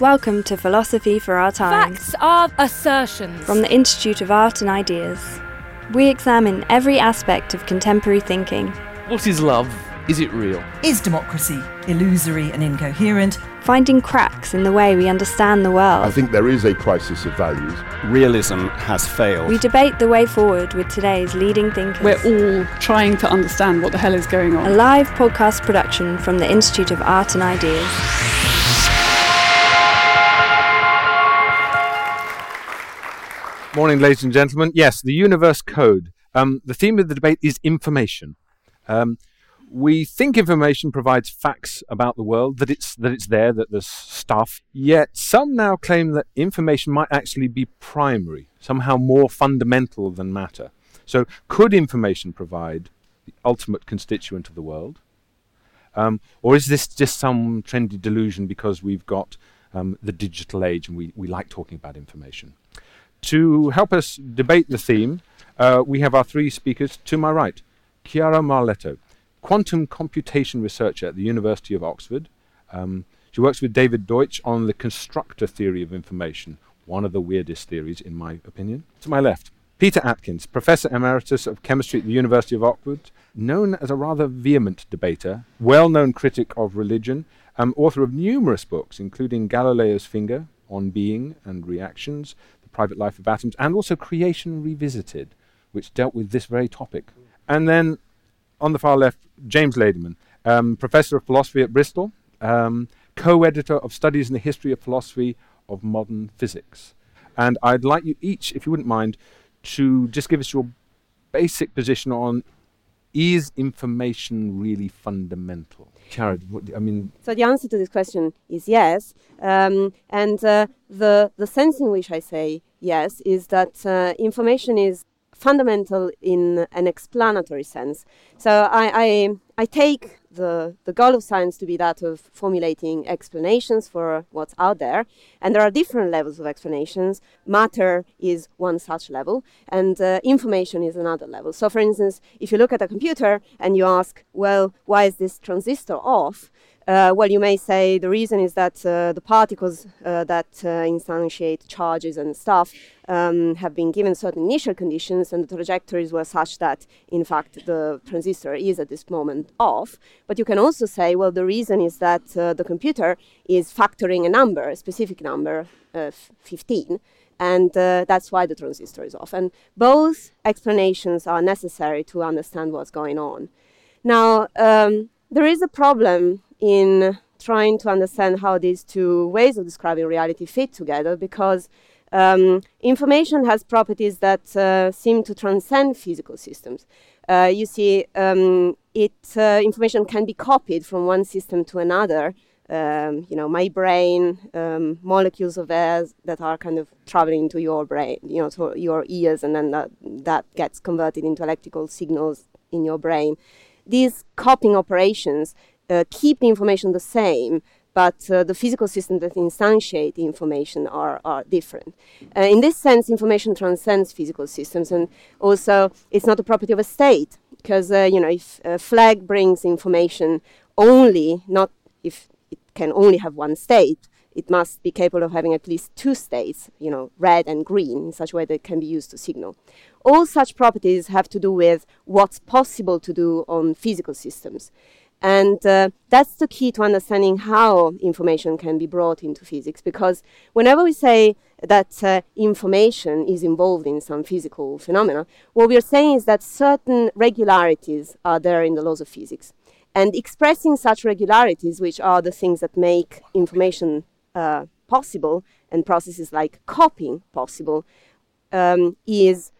Welcome to Philosophy for Our Time. Facts are assertions. From the Institute of Art and Ideas. We examine every aspect of contemporary thinking. What is love? Is it real? Is democracy illusory and incoherent? Finding cracks in the way we understand the world. I think there is a crisis of values. Realism has failed. We debate the way forward with today's leading thinkers. We're all trying to understand what the hell is going on. A live podcast production from the Institute of Art and Ideas. Morning, ladies and gentlemen. Yes, the Universe Code. Um, the theme of the debate is information. Um, we think information provides facts about the world, that it's that it's there, that there's stuff. Yet some now claim that information might actually be primary, somehow more fundamental than matter. So, could information provide the ultimate constituent of the world, um, or is this just some trendy delusion because we've got um, the digital age and we, we like talking about information? To help us debate the theme, uh, we have our three speakers to my right. Chiara Marletto, quantum computation researcher at the University of Oxford. Um, she works with David Deutsch on the constructor theory of information, one of the weirdest theories, in my opinion. To my left, Peter Atkins, Professor Emeritus of Chemistry at the University of Oxford, known as a rather vehement debater, well known critic of religion, um, author of numerous books, including Galileo's Finger on Being and Reactions, Private Life of Atoms, and also Creation Revisited, which dealt with this very topic. And then on the far left, James Ladyman, um, Professor of Philosophy at Bristol, um, co editor of Studies in the History of Philosophy of Modern Physics. And I'd like you each, if you wouldn't mind, to just give us your basic position on is information really fundamental? Jared, I mean. So the answer to this question is yes, um, and uh, the the sense in which I say yes is that uh, information is fundamental in an explanatory sense. So I, I, I take the, the goal of science to be that of formulating explanations for what's out there. And there are different levels of explanations. Matter is one such level, and uh, information is another level. So, for instance, if you look at a computer and you ask, well, why is this transistor off? Uh, well, you may say the reason is that uh, the particles uh, that uh, instantiate charges and stuff um, have been given certain initial conditions, and the trajectories were such that, in fact, the transistor is at this moment off. But you can also say, well, the reason is that uh, the computer is factoring a number, a specific number, uh, 15 and that's why the transistor is off. And both explanations are necessary to understand what's going on. Now, um, there is a problem in trying to understand how these two ways of describing reality fit together because um, information has properties that uh, seem to transcend physical systems. Uh, you see, um, it uh, information can be copied from one system to another. Um, you know, my brain, um, molecules of air that are kind of traveling to your brain, you know, to your ears, and then that, that gets converted into electrical signals in your brain. These copying operations uh, keep the information the same, but uh, the physical systems that instantiate the information are, are different. Uh, in this sense, information transcends physical systems, and also it's not a property of a state, because uh, you know if a flag brings information only, not if it can only have one state, it must be capable of having at least two states, you know, red and green, in such a way that it can be used to signal. All such properties have to do with what's possible to do on physical systems. And uh, that's the key to understanding how information can be brought into physics. Because whenever we say that uh, information is involved in some physical phenomena, what we are saying is that certain regularities are there in the laws of physics. And expressing such regularities, which are the things that make information uh, possible and processes like copying possible, um, is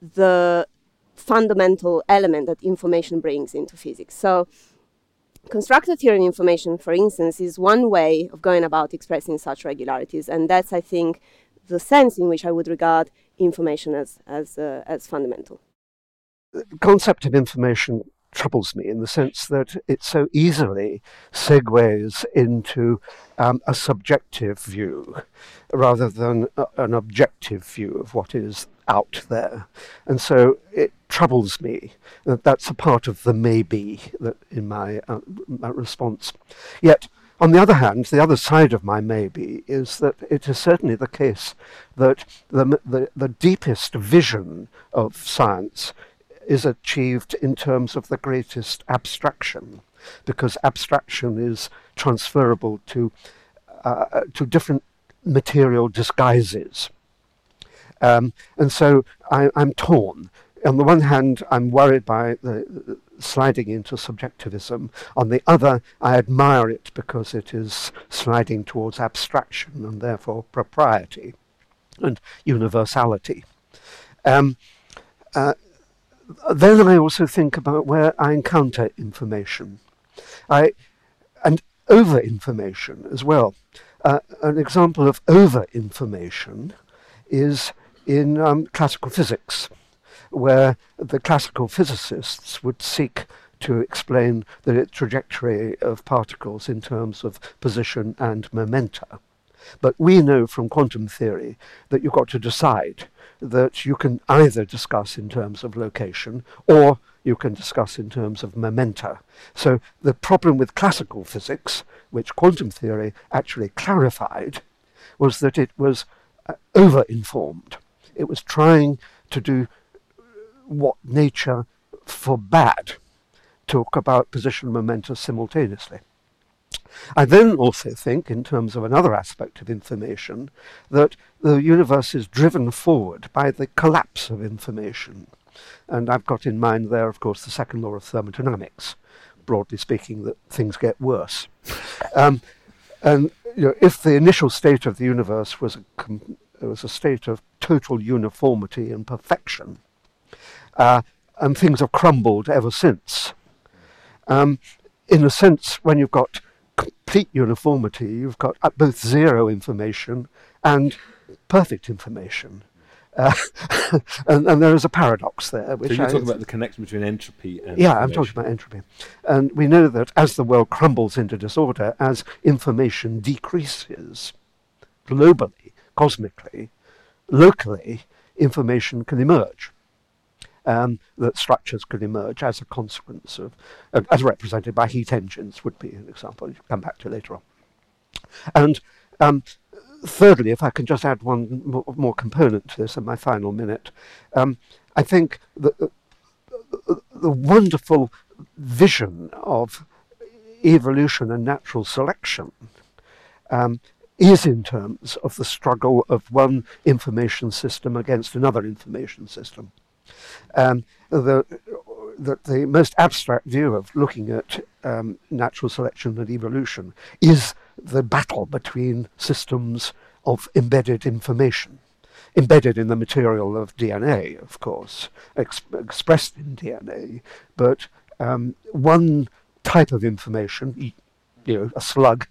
the fundamental element that information brings into physics. So, constructor theory information, for instance, is one way of going about expressing such regularities, and that's, I think, the sense in which I would regard information as as uh, as fundamental. The concept of information troubles me in the sense that it so easily segues into um, a subjective view rather than a, an objective view of what is out there. And so it troubles me that that's a part of the maybe that in my, uh, my response. Yet, on the other hand, the other side of my maybe is that it is certainly the case that the, the, the deepest vision of science is achieved in terms of the greatest abstraction, because abstraction is transferable to, uh, to different material disguises. Um, and so I, am torn. On the one hand, I'm worried by the, sliding into subjectivism. On the other, I admire it because it is sliding towards abstraction and therefore propriety and universality. Um, uh, then I also think about where I encounter information. I, and over information as well. Uh, an example of over information is in um, classical physics, where the classical physicists would seek to explain the trajectory of particles in terms of position and momenta. But we know from quantum theory that you've got to decide that you can either discuss in terms of location or you can discuss in terms of momenta. So the problem with classical physics, which quantum theory actually clarified, was that it was uh, over-informed. It was trying to do what nature forbade, talk about position and momentum simultaneously. I then also think, in terms of another aspect of information, that the universe is driven forward by the collapse of information. And I've got in mind there, of course, the second law of thermodynamics, broadly speaking, that things get worse. Um, and you know, if the initial state of the universe was a, com- was a state of total uniformity and perfection, uh, and things have crumbled ever since. Um, in a sense, when you've got complete uniformity, you've got both zero information and perfect information. Uh, and, and, there is a paradox there. Which so you're talking about the connection between entropy and yeah, I'm talking about entropy, and we know that as the world crumbles into disorder, as information decreases globally, cosmically, locally, information can emerge um, that structures could emerge as a consequence of, uh, as represented by heat engines, would be an example. You come back to later on. And um, thirdly, if I can just add one more, more, component to this in my final minute, um, I think the, the, the wonderful vision of evolution and natural selection um, is in terms of the struggle of one information system against another information system. Um, the, the, the, most abstract view of looking at um, natural selection and evolution is the battle between systems of embedded information. Embedded in the material of DNA, of course, expressed in DNA, but um, one type of information, you know, a slug,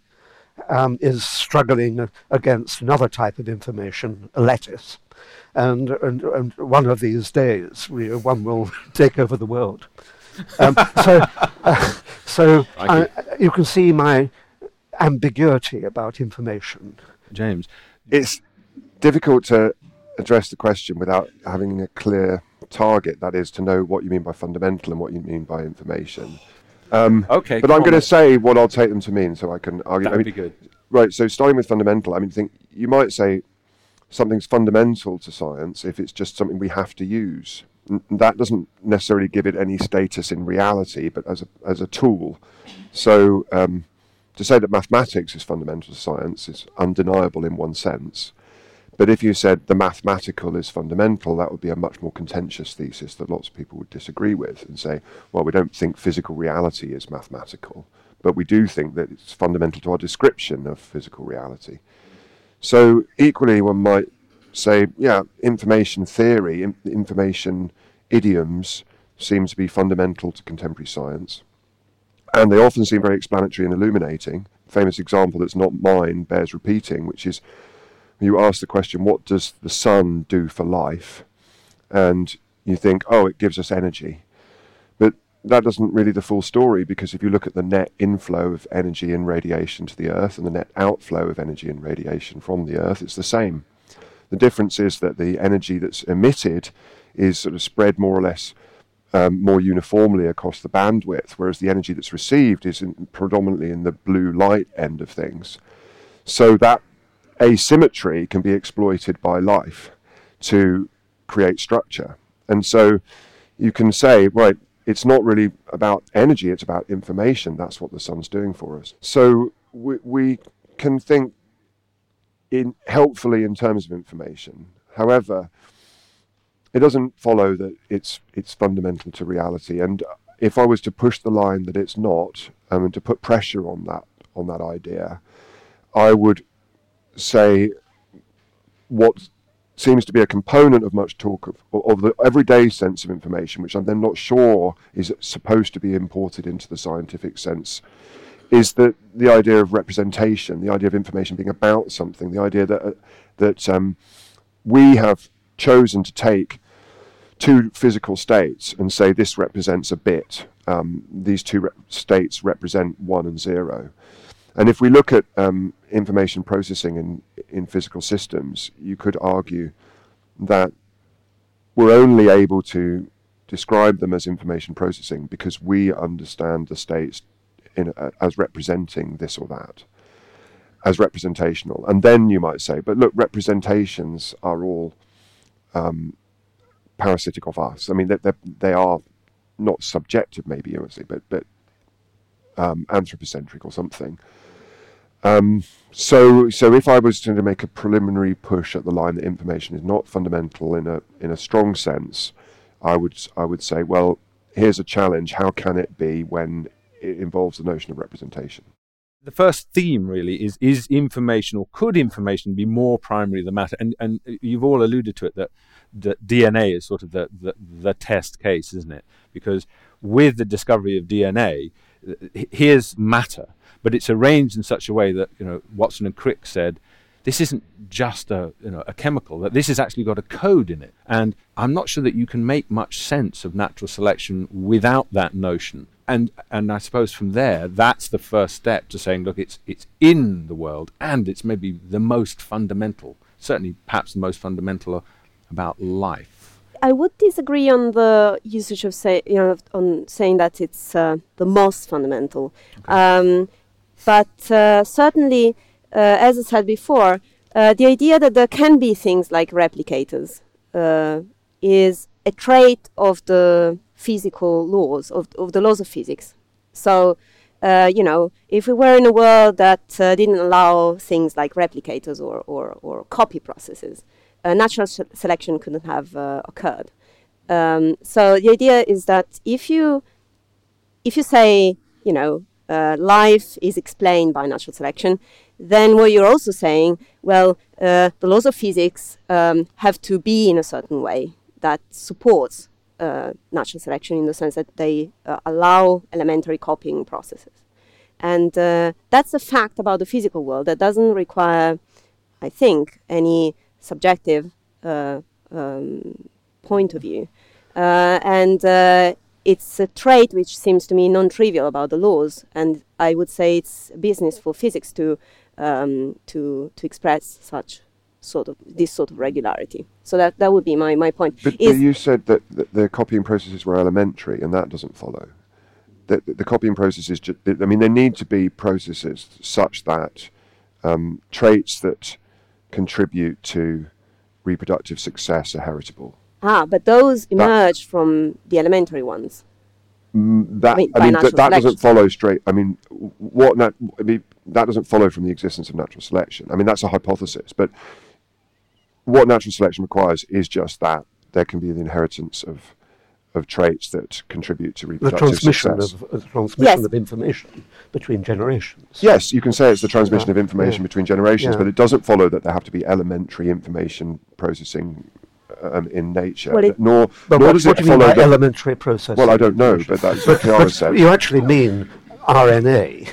um, is struggling against another type of information, a lettuce, and, and, and one of these days, we, one will take over the world. Um, so, uh, so I, you can see my ambiguity about information. James, it's difficult to address the question without having a clear target. That is to know what you mean by fundamental and what you mean by information. Um, okay, but I'm going to say what I'll take them to mean, so I can argue. That would I mean, be good. Right. So starting with fundamental, I mean, think you might say something's fundamental to science if it's just something we have to use. that doesn't necessarily give it any status in reality, but as a, as a tool. So um, to say that mathematics is fundamental to science is undeniable in one sense. But if you said the mathematical is fundamental, that would be a much more contentious thesis that lots of people would disagree with and say, well, we don't think physical reality is mathematical, but we do think that it's fundamental to our description of physical reality. So equally, one might say, yeah, information theory, information idioms seem to be fundamental to contemporary science. And they often seem very explanatory and illuminating. famous example that's not mine bears repeating, which is you ask the question, what does the sun do for life? And you think, oh, it gives us energy. That doesn't really the full story because if you look at the net inflow of energy and radiation to the Earth and the net outflow of energy and radiation from the Earth, it's the same. The difference is that the energy that's emitted is sort of spread more or less um, more uniformly across the bandwidth, whereas the energy that's received is in, predominantly in the blue light end of things. So that asymmetry can be exploited by life to create structure. And so you can say, right, it's not really about energy, it's about information. That's what the sun's doing for us. So we, we can think in helpfully in terms of information. However, it doesn't follow that it's it's fundamental to reality. And if I was to push the line that it's not, um, and to put pressure on that on that idea, I would say what seems to be a component of much talk of, of the everyday sense of information, which I'm then not sure is supposed to be imported into the scientific sense, is that the idea of representation, the idea of information being about something, the idea that uh, that um, we have chosen to take two physical states and say this represents a bit. Um, these two states represent one and zero. And if we look at um, information processing in, in physical systems, you could argue that we're only able to describe them as information processing because we understand the states in, uh, as representing this or that, as representational. And then you might say, but look, representations are all um, parasitic of us. I mean, they, they are not subjective, maybe say, but but um, anthropocentric or something. Um, so, so if I was to make a preliminary push at the line that information is not fundamental in a in a strong sense, I would I would say, well, here's a challenge. How can it be when it involves the notion of representation? The first theme really is is information or could information be more primary than matter? And and you've all alluded to it that that DNA is sort of the, the the test case, isn't it? Because with the discovery of DNA, here's matter but it's arranged in such a way that you know Watson and Crick said this isn't just a you know a chemical that this has actually got a code in it. And i'm not sure that you can make much sense of natural selection without that notion. And and i suppose from there that's the first step to saying look it's it's in the world and it's maybe the most fundamental certainly perhaps the most fundamental about life i would disagree on the usage of say you know on saying that it's uh, the most fundamental okay. um, but uh, certainly, uh, as I said before, uh, the idea that there can be things like replicators is a trait of the physical laws, of, of the laws of physics. So, uh, you know, if we were in a world that uh, didn't allow things like replicators or, or, or copy processes, uh, natural sh- selection couldn't have occurred. Um, so the idea is that if you if you say, you know, uh, life is explained by natural selection, then what you're also saying, well, uh, the laws of physics um, have to be in a certain way that supports uh, natural selection in the sense that they uh, allow elementary copying processes. And uh, that's a fact about the physical world that doesn't require, I think, any subjective uh, um, point of view. and it's a trait which seems to me non-trivial about the laws, and I would say it's business for physics to um, to to express such sort of this sort of regularity. So that that would be my my point. But, but you said that, that the copying processes were elementary, and that doesn't follow. That the, the copying processes, ju- I mean, there need to be processes such that um, traits that contribute to reproductive success are heritable. Ah, but those emerge from the elementary ones. Mm, that I mean, I mean, that, that doesn't follow straight. I mean, what nat- I mean, that doesn't follow from the existence of natural selection. I mean, that's a hypothesis, but what natural selection requires is just that there can be the inheritance of of traits that contribute to The reproductive transmission success. of, the transmission Yes. of information between generations. Yes, you can say it's the transmission Yeah, of information yeah. between generations, Yeah. but it doesn't follow that there have to be elementary information processing um, in nature. Well, it- nor But nor what, does what it do you mean follow by that. elementary processing? well, I don't know, but that's what Chiara said. you actually mean RNA,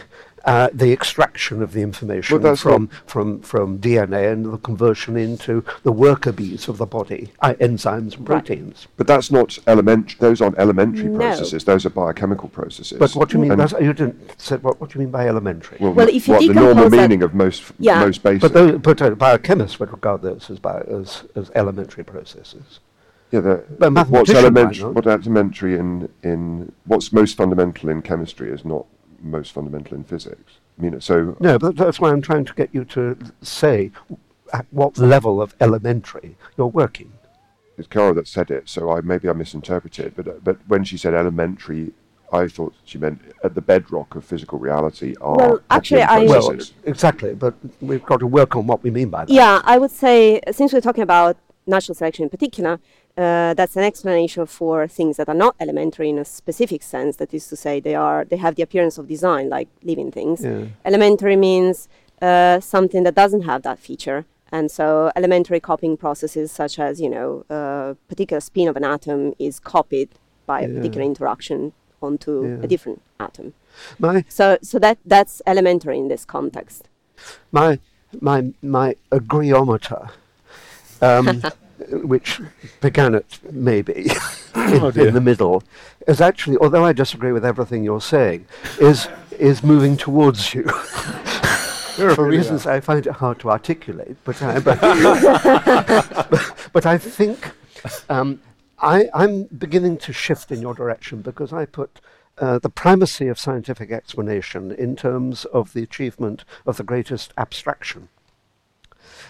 uh, the extraction of the information Well, from, from, from DNA and the conversion into the worker bees of the body, uh, enzymes and Right. proteins. But that's not elementary. Those aren't elementary No. processes. Those are biochemical processes. But what do you mean? That's, you didn't say what, what do you mean by elementary? well, Well, if you what the normal meaning of most Yeah. most basic. but those, but uh, biochemists would regard those as, bio, as, as elementary processes. yeah, the, but what's elementary? What's elementary in in what's most fundamental in chemistry is not most fundamental in physics. I mean, so No, but that's why I'm trying to get you to say at what level of elementary you're working. it's Chiara that said it. So I maybe I misinterpreted. But uh, but when she said elementary. I thought she meant at the bedrock of physical reality are Well, actually, I- Well, processes. exactly, but we've got to work on what we mean by that. Yeah, I would say, since we're talking about natural selection in particular, uh, that's an explanation for things that are not elementary in a specific sense. That is to say, they are they have the appearance of design, like living things. Yeah. Elementary means uh, something that doesn't have that feature. And so elementary copying processes such as, you know, a particular spin of an atom is copied by a particular interaction onto Yeah. a different atom. My So so that that's elementary in this context. my my my agriometer, um, which began at maybe in, in the middle, is actually, although I disagree with everything you're saying, is is moving towards you. For reasons I find it hard to articulate, but I, but, but I think um, I, I'm beginning to shift in your direction because I put uh, the primacy of scientific explanation in terms of the achievement of the greatest abstraction.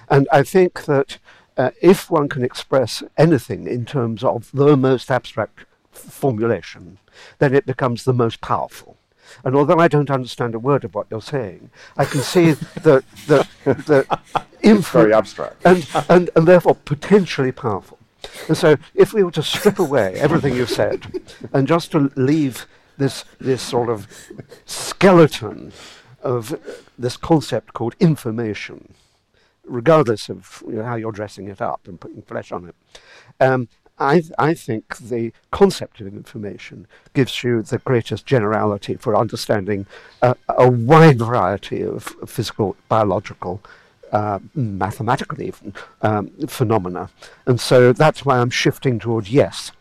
And I think that uh, if one can express anything in terms of the most abstract formulation, then it becomes the most powerful. And although I don't understand a word of what you're saying, I can see that that that It's very abstract. and, and, and therefore potentially powerful. And so, if we were to strip away everything you've said and just to leave this, this sort of skeleton of this concept called information, regardless of you know, how you're dressing it up and putting flesh on it, um, I, th- I think the concept of information gives you the greatest generality for understanding uh, a wide variety of physical, biological, uh, mathematical even um, phenomena, and so that's why I'm shifting towards yes,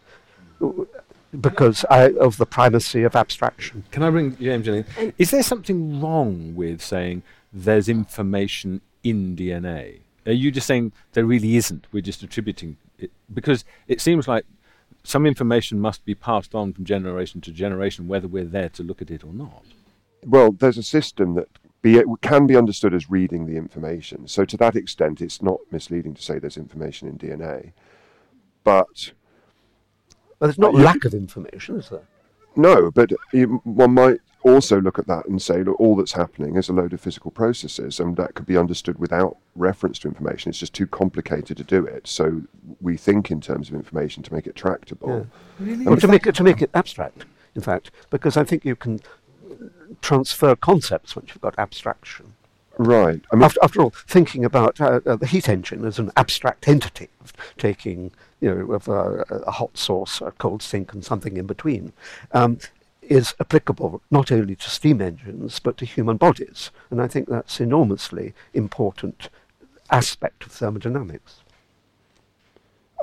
because I, of the primacy of abstraction. Can I bring James in? Is there something wrong with saying there's information in DNA? Are you just saying there really isn't? We're just attributing it because it seems like some information must be passed on from generation to generation, whether we're there to look at it or not. Well, there's a system that be, can be understood as reading the information. So to that extent, it's not misleading to say there's information in DNA. But But there's not lack of information, is there? no, but you, one might also look at that and say, look, all that's happening is a load of physical processes, and that could be understood without reference to information. It's just too complicated to do it. So we think in terms of information to make it tractable. Or to make it to make it abstract, in fact, because I think you can transfer concepts once you've got abstraction. Right. I mean, After, after all, thinking about uh, uh, the heat engine as an abstract entity, of taking you know of a, a hot source, a cold sink, and something in between, um, is applicable not only to steam engines but to human bodies, and I think that's enormously important aspect of thermodynamics.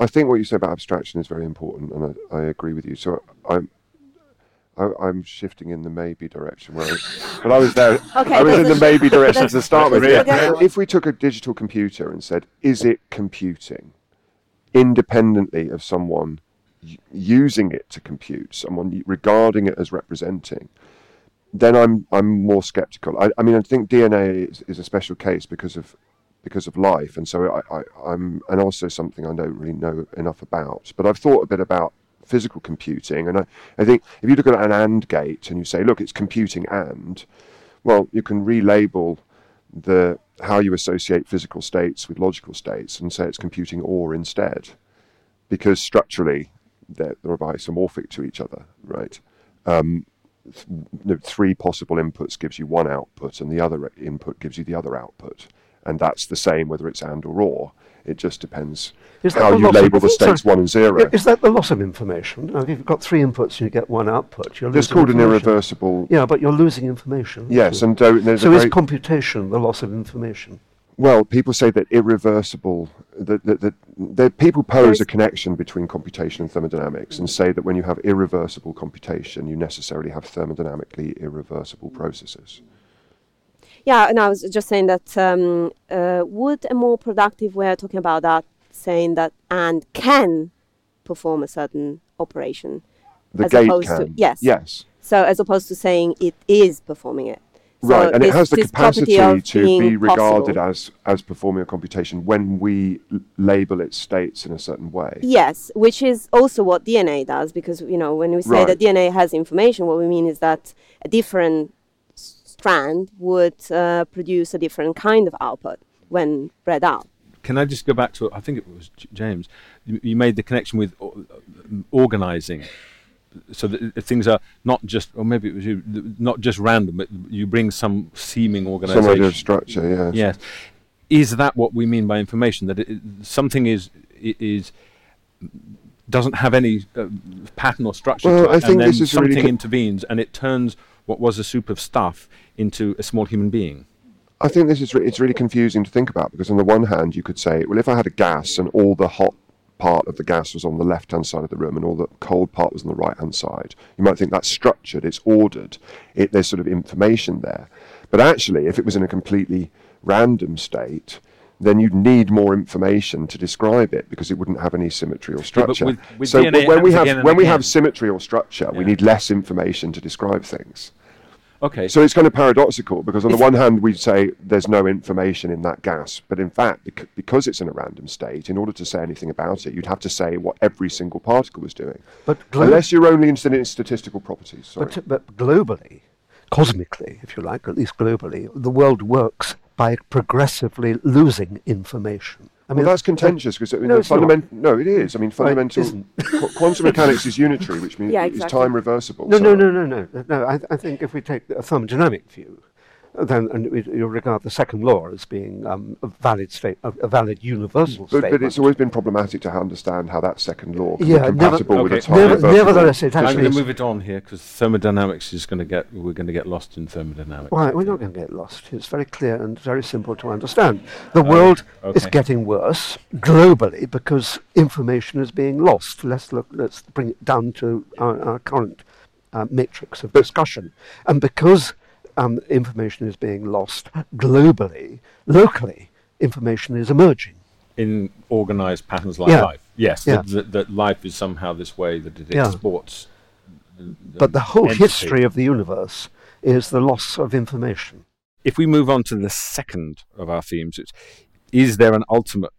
I think what you say about abstraction is very important, and I, I agree with you. So I'm. I, I'm shifting in the maybe direction. Where I, but I was there. Okay, I was in the a- maybe direction that's- to start with. that's- Yeah. If we took a digital computer and said, "Is it computing?" independently of someone y- using it to compute, someone regarding it as representing, then I'm I'm more skeptical. I, I mean, I think DNA is, is a special case because of because of life, and so I, I'm and also something I don't really know enough about. But I've thought a bit about physical computing, and I, I think if you look at an AND gate and you say, look, it's computing and, well, you can relabel the how you associate physical states with logical states and say it's computing or instead, because structurally they're, they're isomorphic to each other, right? Um, th- three possible inputs gives you one output, and the other input gives you the other output, and that's the same whether it's and or or. It just depends how you label the states sorry, one and zero. Is that the loss of information? If you've got three inputs and you get one output, you're It's called an irreversible. Yeah, but you're losing information. Yes, and uh, there's so is computation the loss of information? Well, people say that irreversible. That, that, that, that people pose a connection between computation and thermodynamics, and say that when you have irreversible computation, you necessarily have thermodynamically irreversible processes. Yeah, and I was just saying that um, uh, would a more productive way of talking about that, saying that and can perform a certain operation, The as opposed can. to yes, Yes. So as opposed to saying it is performing it. So right, and it has the capacity to be regarded possible. as as performing a computation when we l- label its states in a certain way. Yes, which is also what DNA does, because you know when we say that DNA has information, what we mean is that a different strand would uh, produce a different kind of output when read out. Can I just go back to I think it was J- James. You, you made the connection with o- organizing, so that things are not just, or maybe it was you, not just random, but you bring some seeming organization. Some idea of structure, yes. Yes. Is that what we mean by information? That it, something is is doesn't have any uh, pattern or structure Well, to it, I think and then this is really something co- intervenes and it turns what was a soup of stuff into a small human being. I think this is re- it's really confusing to think about because on the one hand you could say, well, if I had a gas and all the hot part of the gas was on the left hand side of the room and all the cold part was on the right hand side, you might think that's structured, it's ordered, it, there's sort of information there. But actually, if it was in a completely random state, then you'd need more information to describe it because it wouldn't have any symmetry or structure. with- with so DNA when we have again we have symmetry or structure, we need less information to describe things. Okay. So it's kind of paradoxical because on the one hand we say there's no information in that gas, but in fact bec- because it's in a random state, in order to say anything about it, you'd have to say what every single particle was doing. But glo- Unless you're only interested in statistical properties. Sorry. But, but globally, cosmically, if you like, at least globally, the world works by progressively losing information. I well, that's contentious because I mean, no, it's no, it is. I mean, fundamental isn't. qu- quantum mechanics is unitary, which means Yeah, it's exactly. time reversible. No, so- no, no, no, no, no. no I, I think if we take a thermodynamic view, then and we, you regard the second law as being um, a valid state, a, a valid universal But, statement. but it's always been problematic to understand how that second law can Yeah, be never- compatible with a Okay. time Never- nevertheless, it I'm going to move it on here because thermodynamics is going to get we're going to get lost in thermodynamics. Right, we're not going to get lost. It's very clear and very simple to understand. The world is okay. getting worse globally because information is being lost. Let's look. Let's bring it down to our, our current uh, matrix of discussion, and because um, information is being lost globally, locally, information is emerging. in organized patterns like Yeah. life. Yes, Yeah. that, that, life is somehow this way that it Yeah. exports. the- But the whole entity. history of the universe is the loss of information. If we move on to the second of our themes, it's is there an ultimate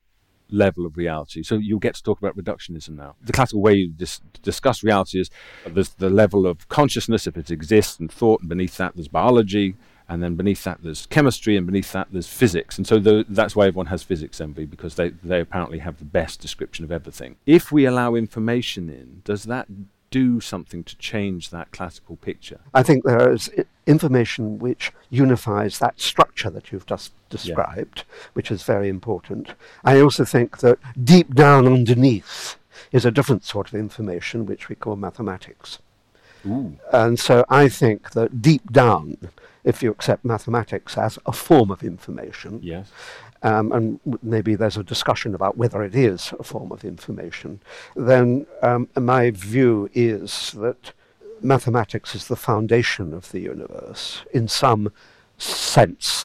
level of reality? So you'll get to talk about reductionism now. The classical way you dis- discuss reality is there's the level of consciousness, if it exists, and thought, and beneath that there's biology, and then beneath that there's chemistry, and beneath that there's physics. And so the, that's why everyone has physics envy, because they, they apparently have the best description of everything. If we allow information in, does that do something to change that classical picture? I think there is information which unifies that structure that you've just described, which is very important. I also think that deep down underneath is a different sort of information which we call mathematics. Ooh. And so I think that deep down, if you accept mathematics as a form of information, Yes. um, and w- maybe there's a discussion about whether it is a form of information, then um, my view is that mathematics is the foundation of the universe in some sense.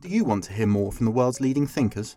Do you want to hear more from the world's leading thinkers?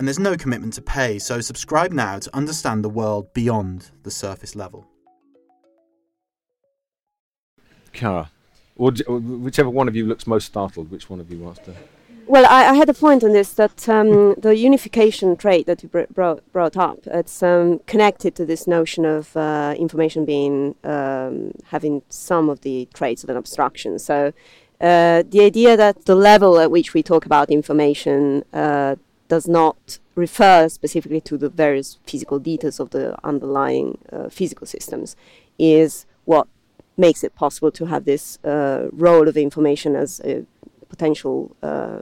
and there's no commitment to pay, so subscribe now to understand the world beyond the surface level. Chiara, or or whichever one of you looks most startled, which one of you wants to? Well, I, I had a point on this that um, the unification trait that you br- brought, brought up, it's um, connected to this notion of uh, information being um, having some of the traits of an abstraction. So uh, the idea that the level at which we talk about information uh, does not refer specifically to the various physical details of the underlying uh, physical systems is what makes it possible to have this uh, role of information as a potential uh,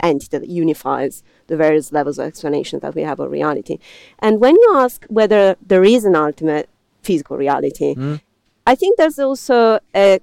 entity that unifies the various levels of explanation that we have of reality. And when you ask whether there is an ultimate physical reality, Mm. I think there's also a,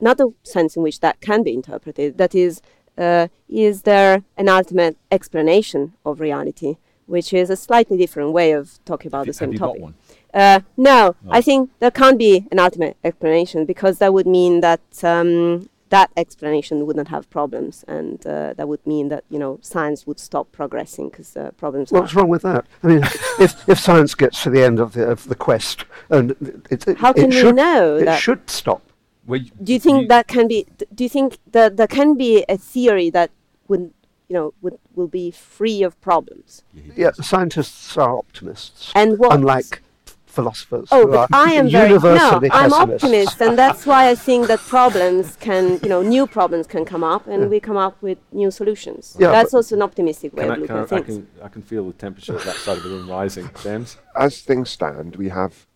another sense in which that can be interpreted. That is, uh, is there an ultimate explanation of reality, which is a slightly different way of talking about the same have you got topic. one? Uh, no, I think there can't be an ultimate explanation because that would mean that um, that explanation wouldn't have problems, and uh, that would mean that you know science would stop progressing because uh, problems. What's are- wrong with that? I mean, if, if science gets to the end of the, of the quest, and it, it, How it can we should, know it that? should stop. Do you think that can be? Do you think that there can be a theory that would, you know, would will be free of problems? Yeah, scientists are optimists, And what? unlike philosophers. Oh, but I am very no. universally I'm pessimists. optimist, and that's why I think that problems can, you know, new problems can come up, and we come up with new solutions. Yeah, that's also an optimistic way Can of looking can I, at I things. can I can feel the temperature at that side of the room rising. James, As things stand, we have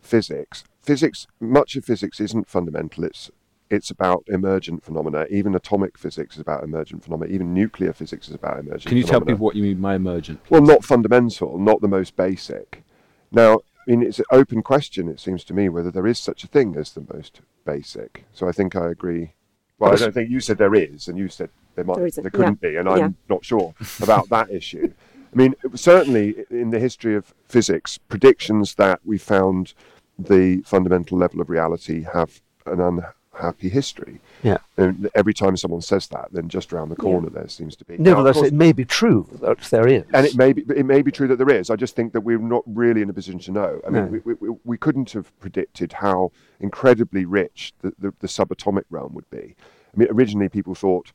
physics. Physics, much of physics isn't fundamental. It's it's about emergent phenomena. Even atomic physics is about emergent phenomena. Even nuclear physics is about emergent. can you tell phenomena. people what you mean by emergent? Well, not fundamental, not the most basic. Now, I mean, it's an open question, it seems to me, whether there is such a thing as the most basic. So I think I agree. Well, I don't think you said there is, and you said there might, There there, isn't, couldn't yeah. be, and I'm Yeah. not sure about that issue. I mean, certainly in the history of physics, predictions that we found the fundamental level of reality have an unhappy history. Yeah. And every time someone says that, then just around the corner there seems to be. Nevertheless, it may be true that there is. and it may be it may be true that there is. I just think that we're not really in a position to know. I mean, No. we, we, we couldn't have predicted how incredibly rich the, the, the subatomic realm would be. I mean, originally people thought.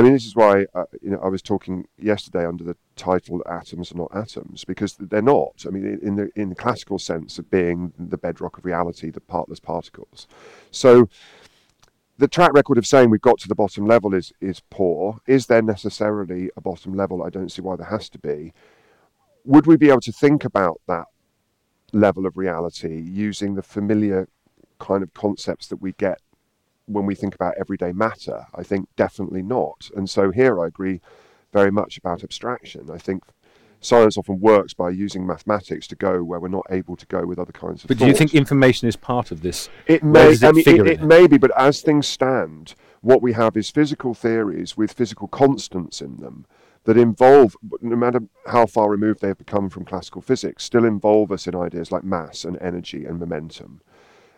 I mean, this is why uh, you know I was talking yesterday under the title "Atoms are not atoms" because they're not. I mean, in the in the classical sense of being the bedrock of reality, the partless particles. So the track record of saying we've got to the bottom level is is poor. Is there necessarily a bottom level? I don't see why there has to be. Would we be able to think about that level of reality using the familiar kind of concepts that we get when we think about everyday matter? I think definitely not. And so here I agree very much about abstraction. I think science often works by using mathematics to go where we're not able to go with other kinds of But do you think information is part of this? It may. does I mean, it, it may be, but as things stand, what we have is physical theories with physical constants in them that involve, no matter how far removed they have become from classical physics, still involve us in ideas like mass and energy and momentum,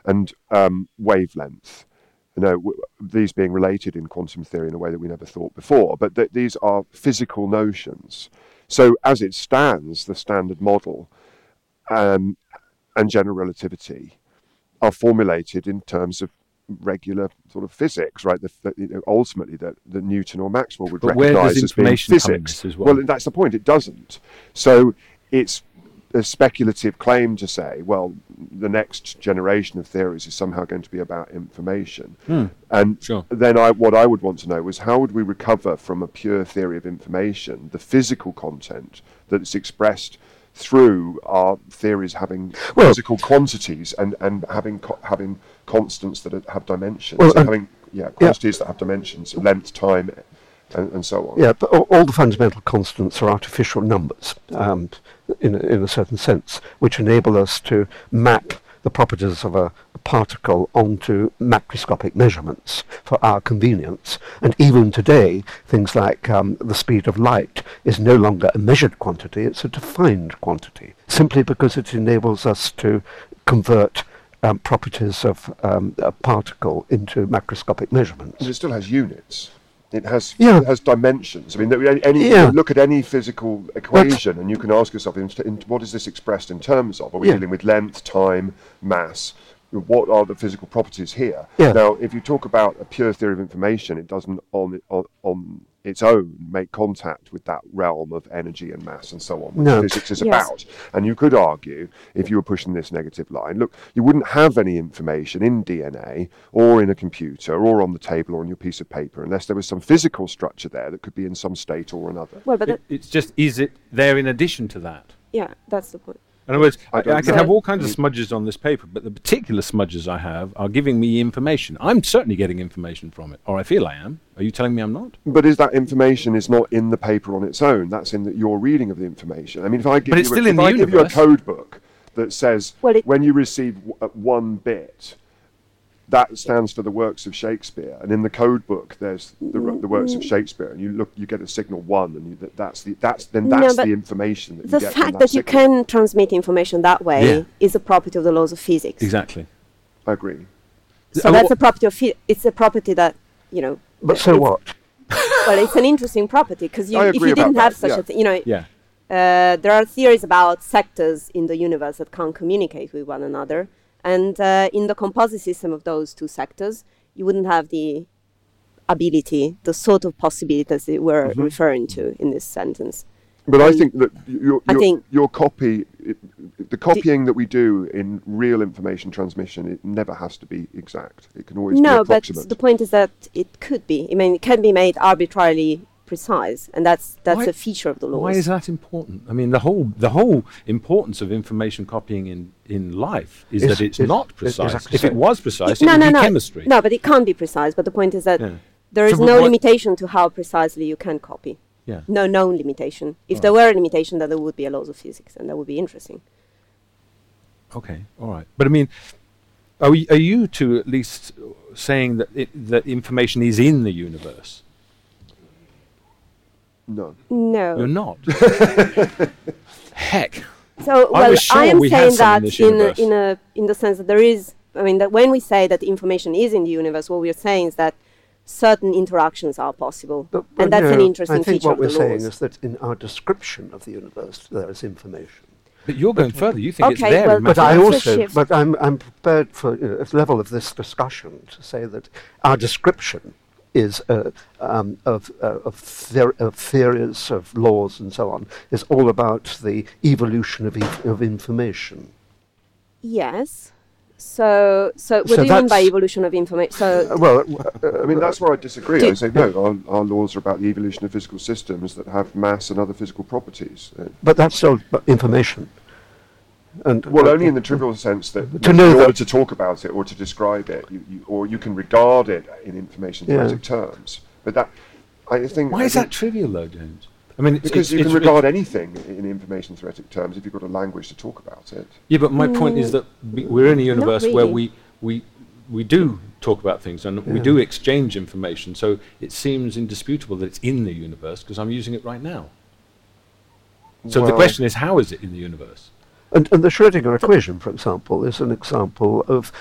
and um, wavelength. You know, w- these being related in quantum theory in a way that we never thought before, but th- these are physical notions. So, as it stands, the standard model um, and general relativity are formulated in terms of regular sort of physics, right? The, the, you know, ultimately, that the Newton or Maxwell would But recognise as being information come in physics. as well? that's the point. It doesn't. So it's a speculative claim to say, well, the next generation of theories is somehow going to be about information. Hmm. And Sure. then I, what I would want to know was how would we recover from a pure theory of information the physical content that is expressed through our theories having Well- physical quantities and, and having co- having constants that have dimensions, Well, and- having yeah quantities that have dimensions, length, time, and, and so on. Yeah, but all, all the fundamental constants are artificial numbers, um, in, a, in a certain sense, which enable us to map the properties of a, a particle onto macroscopic measurements. For for our convenience. And even today, things like um, the speed of light is no longer a measured quantity, it's a defined quantity, simply because it enables us to convert um, properties of um, a particle into macroscopic measurements. And it still has units. It has Yeah. it has dimensions. I mean, any, Yeah. look at any physical equation, and you can ask yourself, in, in, what is this expressed in terms of? Are we Yeah. dealing with length, time, mass? What are the physical properties here? Yeah. Now, if you talk about a pure theory of information, it doesn't on on, on its own make contact with that realm of energy and mass and so on, which No. physics is Yes. about. And you could argue, if you were pushing this negative line, look, you wouldn't have any information in DNA or in a computer or on the table or on your piece of paper unless there was some physical structure there that could be in some state or another. Well, but It- it's just, is it there in addition to that? yeah, that's the point. In other words, I I, don't I can have all kinds of Mm. smudges on this paper, but the particular smudges I have are giving me information. I'm certainly getting information from it, or I feel I am. Are you telling me I'm not? But is that information is not in the paper on its own? That's in the, your reading of the information. I mean, if I give But it's you, still a, in if the I give you a code book that says Well, it- when you receive w- uh, one bit, that stands for the works of Shakespeare, and in the code book there's the, the works of Shakespeare, and you look, you get a signal one, and you, that, that's the that's then that's but the information that you The get fact that, that you can transmit information that way Yeah. is a property of the laws of physics. Exactly. I agree. So Uh, that's a property of phy- it's a property that you know. But so what? Well, it's an interesting property because you, if you didn't have that, such yeah. a thing, you know, Yeah. uh, there are theories about sectors in the universe that can't communicate with one another, and uh, in the composite system of those two sectors, you wouldn't have the ability, the sort of possibilities that we're Mm-hmm. referring to in this sentence. But I Um, think that your, I your, think- your copy, it, the copying that we do in real information transmission, it never has to be exact. It can always be No, but the point is that it could be. I mean, it can be made arbitrarily precise, and that's that's Why- a feature of the laws. Why is that important? I mean, the whole the whole importance of information copying in, in life is, Is- that it's is- not is precise. exactly if so. it was precise, no, it would no, be no, chemistry. no, but it can't be precise. But the point is that Yeah. there is So no limitation to how precisely you can copy. Yeah. No known limitation. If there were a limitation, then there would be a laws of physics, and that would be interesting. Okay, all right. But I mean, are, we, are you two at least saying that it, that information is in the universe? No. No. You're not. Heck. So, I well, was sure I am we had saying some in that this in a, universe. in a in the sense that there is. I mean, that when we say that information is in the universe, what we are saying is that certain interactions are possible, But- but and that's an no, interesting I think feature what we're saying is that in our description of the universe, there is information. But you're going further. You think it's Okay, there. well, But I also, but I'm, I'm prepared for you know, at the level of this discussion to say that our description is uh, um, of, uh, of, theor- of theories, of laws, and so on, is all about the evolution of, ev- of information. Yes. So, so what So do you mean by evolution of information? So, Uh, well, uh, I mean, that's where I disagree. Do- I say, no, our, our laws are about the evolution of physical systems that have mass and other physical properties. But that's still information. And well, only in the trivial sense that To in order that- to talk about it or to describe it, you, you, or you can regard it in information Yeah. theoretic terms. But that, I think... Why I is think that trivial, though, James? I mean, it's, Because it's, you can it's- regard anything in information theoretic terms if you've got a language to talk about it. Yeah, but my point is that we- mm. we're in a universe where we, we, we do talk about things and we do exchange information. So it seems indisputable that it's in the universe because I'm using it right now. So the question is, how is it in the universe? And, and the Schrödinger equation, for example, is an example of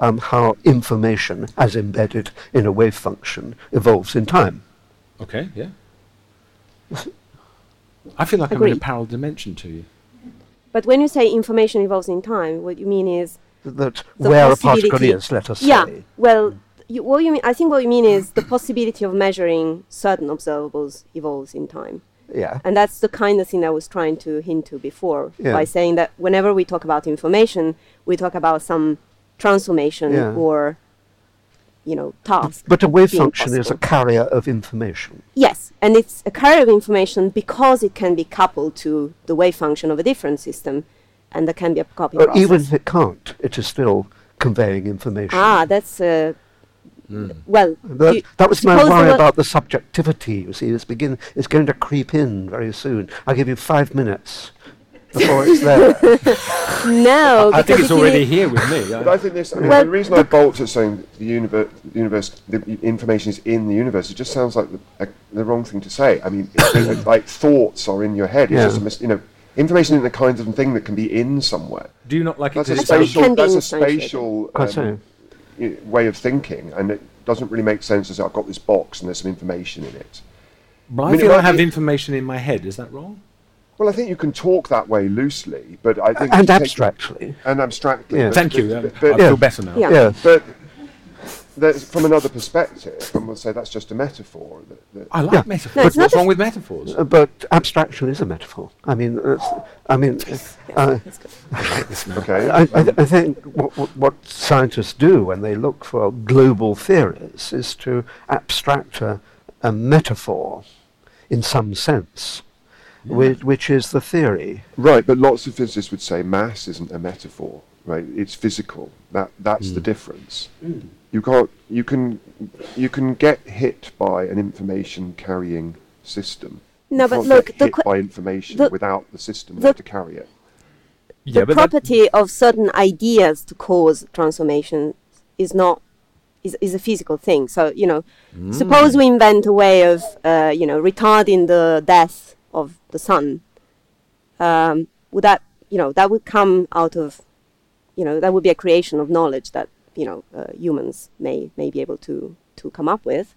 um, how information, as embedded in a wave function, evolves in time. Okay, yeah. I feel like I'm in a parallel dimension to you. but when you say information evolves in time, what you mean is That where a particle possibility- is, let us say. yeah. say. Well, you, what you mean? I think what you mean is the possibility of measuring certain observables evolves in time. Yeah. And that's the kind of thing I was trying to hint to before Yeah. by saying that whenever we talk about information, we talk about some transformation Yeah. or, you know, task. But a wave function is a carrier of information. Yes, and it's a carrier of information because it can be coupled to the wave function of a different system, and there can be a copy Uh, process. even if it can't, it is still conveying information. ah, that's uh, well. That, you- that was my worry about the subjectivity. You see, it's begin. It's going to creep in very soon. I'll give you five minutes. before it's there. no, I think it's if you already here with me. But I think this. I mean, Well, the reason I bolt at saying the universe, the universe, the information is in the universe, it just sounds like the, a, the wrong thing to say. I mean, it, it- like thoughts are in your head. It's Yeah. just a mis- you know, information isn't the kind of thing that can be in somewhere. Do you not like That's it? a to Actually, spatial. That's a instantiated. spatial Quite um, so. i- way of thinking, and it doesn't really make sense to say I've got this box and there's some information in it. But I I mean, feel I have be- information in my head. Is that wrong? Well, I think you can talk that way loosely, but I think and to take- abstractly. and abstractly. Yeah. but- Thank you. but- but- I but- feel better now. Yeah. Yeah. But there's, from another perspective, and we'll say that's just a metaphor. That, that I like Yeah. metaphors. No, it's What's a- wrong with metaphors? Uh, but abstraction is a metaphor. I mean, uh, I mean, uh, okay. I, I, I think what, what, what scientists do when they look for global theories is to abstract a, a metaphor in some sense, which, which is the theory. Right, but lots of physicists would say mass isn't a metaphor. Right, it's physical. That that's the difference. You can't. You can. You can get hit by an information carrying system. No, You but can't look, get the hit que- by information the- without the system the- to carry it. Yeah, the but that- property of certain ideas to cause transformation is not is, is a physical thing. So you know, suppose we invent a way of uh, you know retarding the death of the sun. Um, would that you know that would come out of you know that would be a creation of knowledge that you know uh, humans may may be able to to come up with,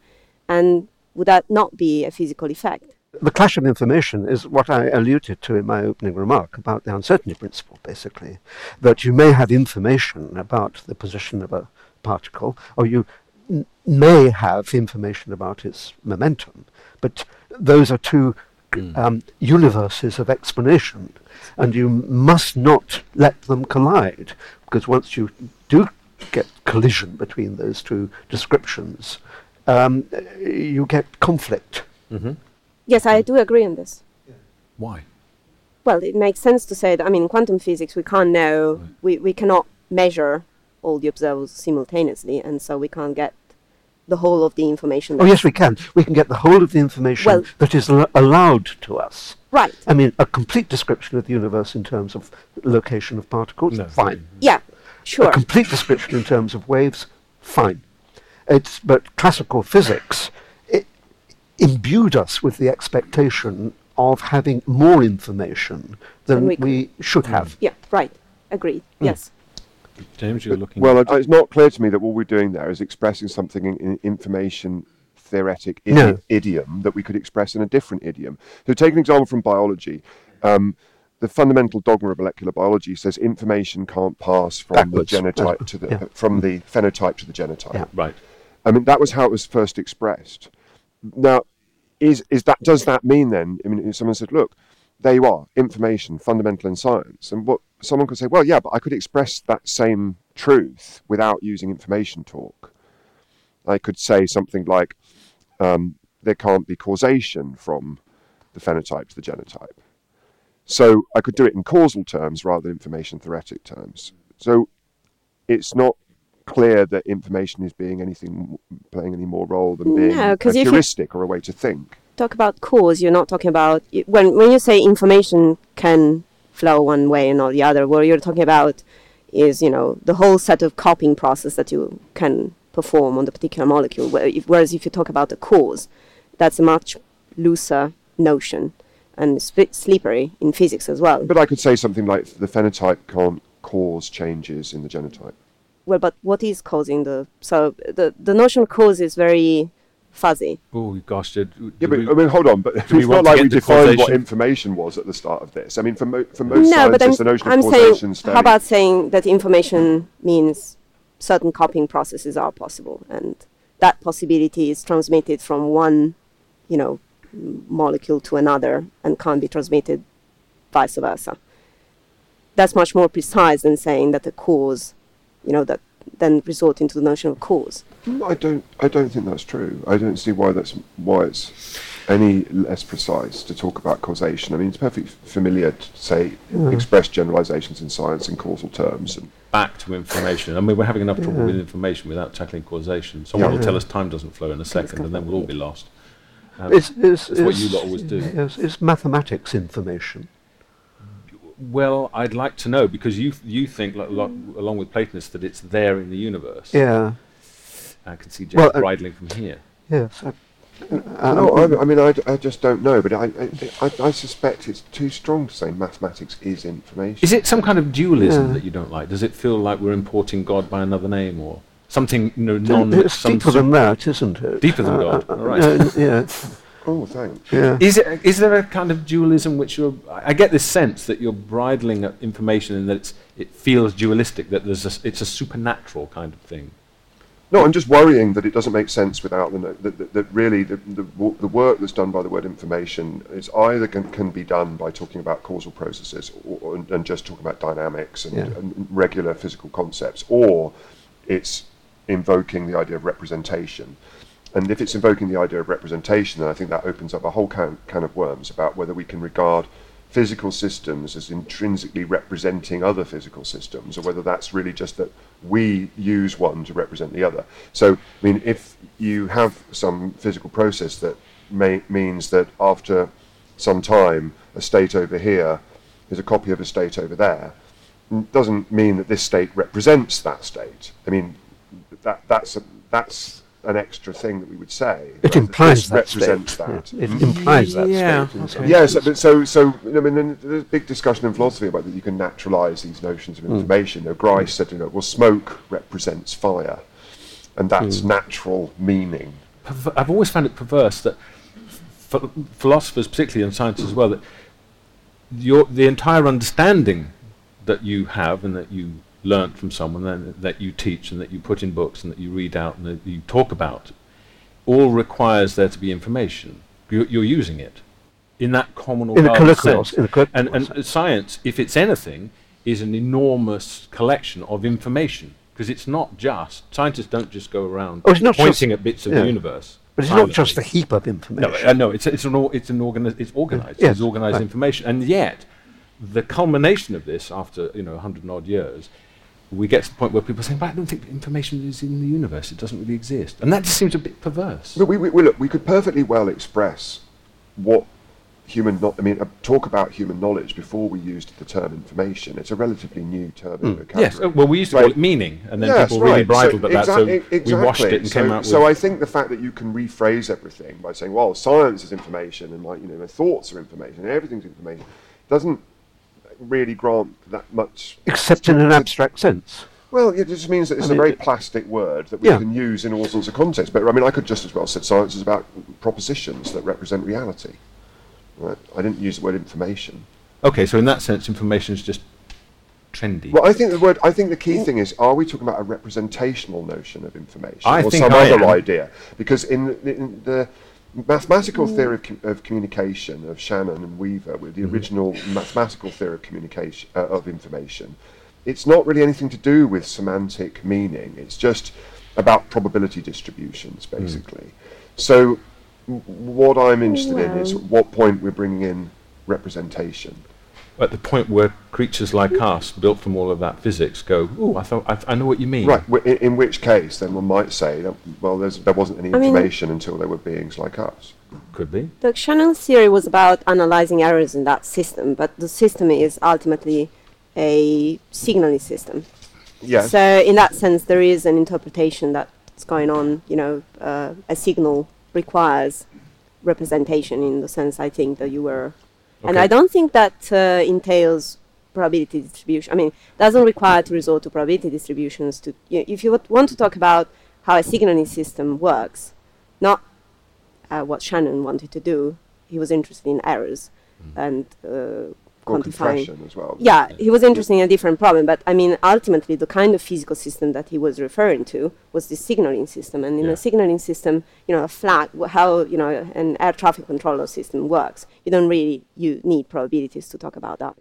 and would that not be a physical effect? The clash of information is what I alluded to in my opening remark about the uncertainty principle, basically. That you may have information about the position of a particle, or you n- may have information about its momentum, but those are two um, universes of explanation, and you must not let them collide, because once you do get collision between those two descriptions, um, you get conflict. Yes, I do agree on this. Why? Well, it makes sense to say that, I mean, in quantum physics, we can't know, we, we cannot measure all the observables simultaneously, and so we can't get the whole of the information. Oh, yes, we can. We can get the whole of the information Well- that is al- allowed to us. Right. I mean, a complete description of the universe in terms of location of particles, No. fine. Yeah, sure. A complete description in terms of waves, fine. It's, but classical physics it imbued us with the expectation of having more information than Than we we, should have. Yeah, right. Agreed. Hmm. Yes. James, you're looking. Well, it- it's not clear to me that what we're doing there is expressing something in, in information theoretic idi- No. idiom that we could express in a different idiom. So, take an example from biology. Um, the fundamental dogma of molecular biology says information can't pass from Backwards. the genotype to the yeah. from the phenotype to the genotype. Yeah. right. I mean, that was how it was first expressed. Now, is is that does that mean then? I mean, if someone said, "Look, there you are, information, fundamental in science," and what someone could say, "Well, yeah, but I could express that same truth without using information talk." I could say something like, um, "There can't be causation from the phenotype to the genotype." So I could do it in causal terms rather than information theoretic terms. So it's not clear that information is being anything playing any more role than being No, a if you- heuristic or a way to think. Talk about cause, you're not talking about, when, when you say information can flow one way and not the other, what you're talking about is, you know, the whole set of copying process that you can perform on the particular molecule. Whereas if you talk about the cause, that's a much looser notion and sp- slippery in physics as well. But I could say something like the phenotype can't cause changes in the genotype. well, but what is causing the so the the notion of cause is very fuzzy. Oh gosh, did, Yeah, but we- I mean, hold on. But it's not like we defined what information was at the start of this. I mean, for, mo- for most no, but I'm, scientists, the notion I'm of causation saying is how about saying that information means certain copying processes are possible, and that possibility is transmitted from one, you know, molecule to another, and can't be transmitted vice versa. That's much more precise than saying that the cause, you know, that then resorting to the notion of cause. I don't. I don't think that's true. I don't see why that's why it's any less precise to talk about causation. I mean, it's perfectly familiar to say express generalizations in science in causal terms. And back to information. I mean, we're having enough trouble Yeah. with information without tackling causation. Someone Yeah. will tell us time doesn't flow in a second, and then we'll all be lost. Um, It's, it's, that's what you lot always do. Yes, it's mathematics information. Well, I'd like to know because you you think like, lo- along with Platonists that it's there in the universe. Yeah. I can see James Well, uh, bridling from here. Yes. I, uh, no, um, I, I mean, I, d- I just don't know, but I, I, I, I suspect it's too strong to say mathematics is information. Is it some kind of dualism Yeah. that you don't like? Does it feel like we're importing God by another name or something you know, non? it's some deeper than that, isn't it? Deeper than Uh, God. uh, All right. uh, yeah. Oh, thanks. Yeah. Is it? Is there a kind of dualism which you're? I I get this sense that you're bridling at information and that it's, it feels dualistic. That there's a, s- it's a supernatural kind of thing. No, I'm just worrying that it doesn't make sense without the that, that, that really the, the the work that's done by the word information is either can, can be done by talking about causal processes or, or, and just talking about dynamics and, Yeah. and regular physical concepts, or it's invoking the idea of representation. And if it's invoking the idea of representation, then I think that opens up a whole can, can of worms about whether we can regard physical systems as intrinsically representing other physical systems, or whether that's really just that we use one to represent the other. So, I mean, if you have some physical process that may, means that after some time, a state over here is a copy of a state over there, doesn't mean that this state represents that state. I mean, that that's a, that's an extra thing that we would say. It implies this that represents state. that. Yeah, It implies that Yeah, state. in okay. some Yes, sense. but so so I mean, then there's a big discussion in philosophy about that you can naturalise these notions of hmm. information. You know, Grice said, you know, well, smoke represents fire, and that's hmm. natural meaning. perver- I've always found it perverse that ph- philosophers, particularly in science as well, that your the entire understanding that you have and that you learnt from someone, and that you teach and that you put in books and that you read out and that you talk about, all requires there to be information. You're, you're using it in that common or In garden colloquial- sense. colloquial and, and sense. science, if it's anything, is an enormous collection of information. Because it's not just scientists don't just go around Oh, pointing at bits of yeah. the universe. But it's not just a heap of No, information. uh, no, it's it's an or, it's an organi- it's organised. Yes, It's organised right. information, and yet the culmination of this, after you know a hundred and odd years, we get to the point where people are saying, "But I don't think information is in the universe. It doesn't really exist," and that just seems a bit perverse. But we, we, we look, we could perfectly well express what human, no- I mean, uh, talk about human knowledge before we used the term information. It's a relatively new term in vocabulary. Yes, uh, well, we used to call Right. it meaning, and then Yes, people really right. bridled so at that, so exac- we washed it and so, came out So with. I think the fact that you can rephrase everything by saying, "Well, science is information, and my, you know, my thoughts are information, and everything's information," doesn't really grant that much. Except in an abstract sense. Well, it just means that it's I a mean, very plastic word that we Yeah. can use in all sorts of contexts. But I mean, I could just as well say science is about propositions that represent reality. Right? I didn't use the word information. okay, so in that sense, information is just trendy. Well, I think the word. I think the key thing is: Are we talking about a representational notion of information, I or think some I other am. idea? Because in, the- in the mathematical mm. theory of, com- of communication of Shannon and Weaver, with the mm-hmm. original mathematical theory of communication uh, of information, it's not really anything to do with semantic meaning. It's just about probability distributions, mm. basically. So, w- what I'm interested in is at what point we're bringing in representation. At the point where creatures like us, built from all of that physics, go, "Oh, I thought I, I know what you mean." Right. In, in which case, then one might say, that, well, there's, there wasn't any I mean- information until there were beings like us. Could be. The Shannon's theory was about analyzing errors in that system, but the system is ultimately a signaling system. Yes. So in that sense, there is an interpretation that's going on. You know, uh, a signal requires representation in the sense I think that you were, and I don't think that uh, entails probability distribution. I mean, doesn't require to resort to probability distributions. To you if you want to talk about how a signaling system works, not uh, what Shannon wanted to do. He was interested in errors and uh, quantifying. compression as well. Yeah, he was interested in a different problem, but I mean, ultimately, the kind of physical system that he was referring to was the signaling system, and in Yeah. a signaling system, you know, a flag, how you know an air traffic controller system works. You don't really you need probabilities to talk about that.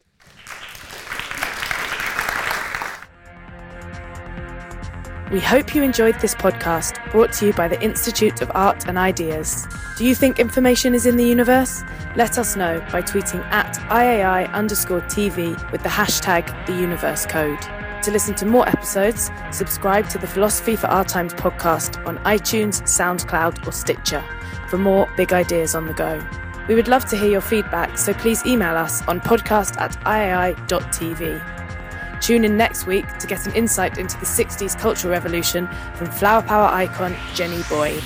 We hope you enjoyed this podcast brought to you by the Institute of Art and Ideas. Do you think information is in the universe? Let us know by tweeting at IAI underscore TV with the hashtag the universe code. To listen to more episodes, subscribe to the Philosophy for Our Times podcast on iTunes, SoundCloud, or Stitcher for more big ideas on the go. We would love to hear your feedback, so please email us on podcast at iai.tv. Tune in next week to get an insight into the 60s cultural revolution from flower power icon Jenny Boyd.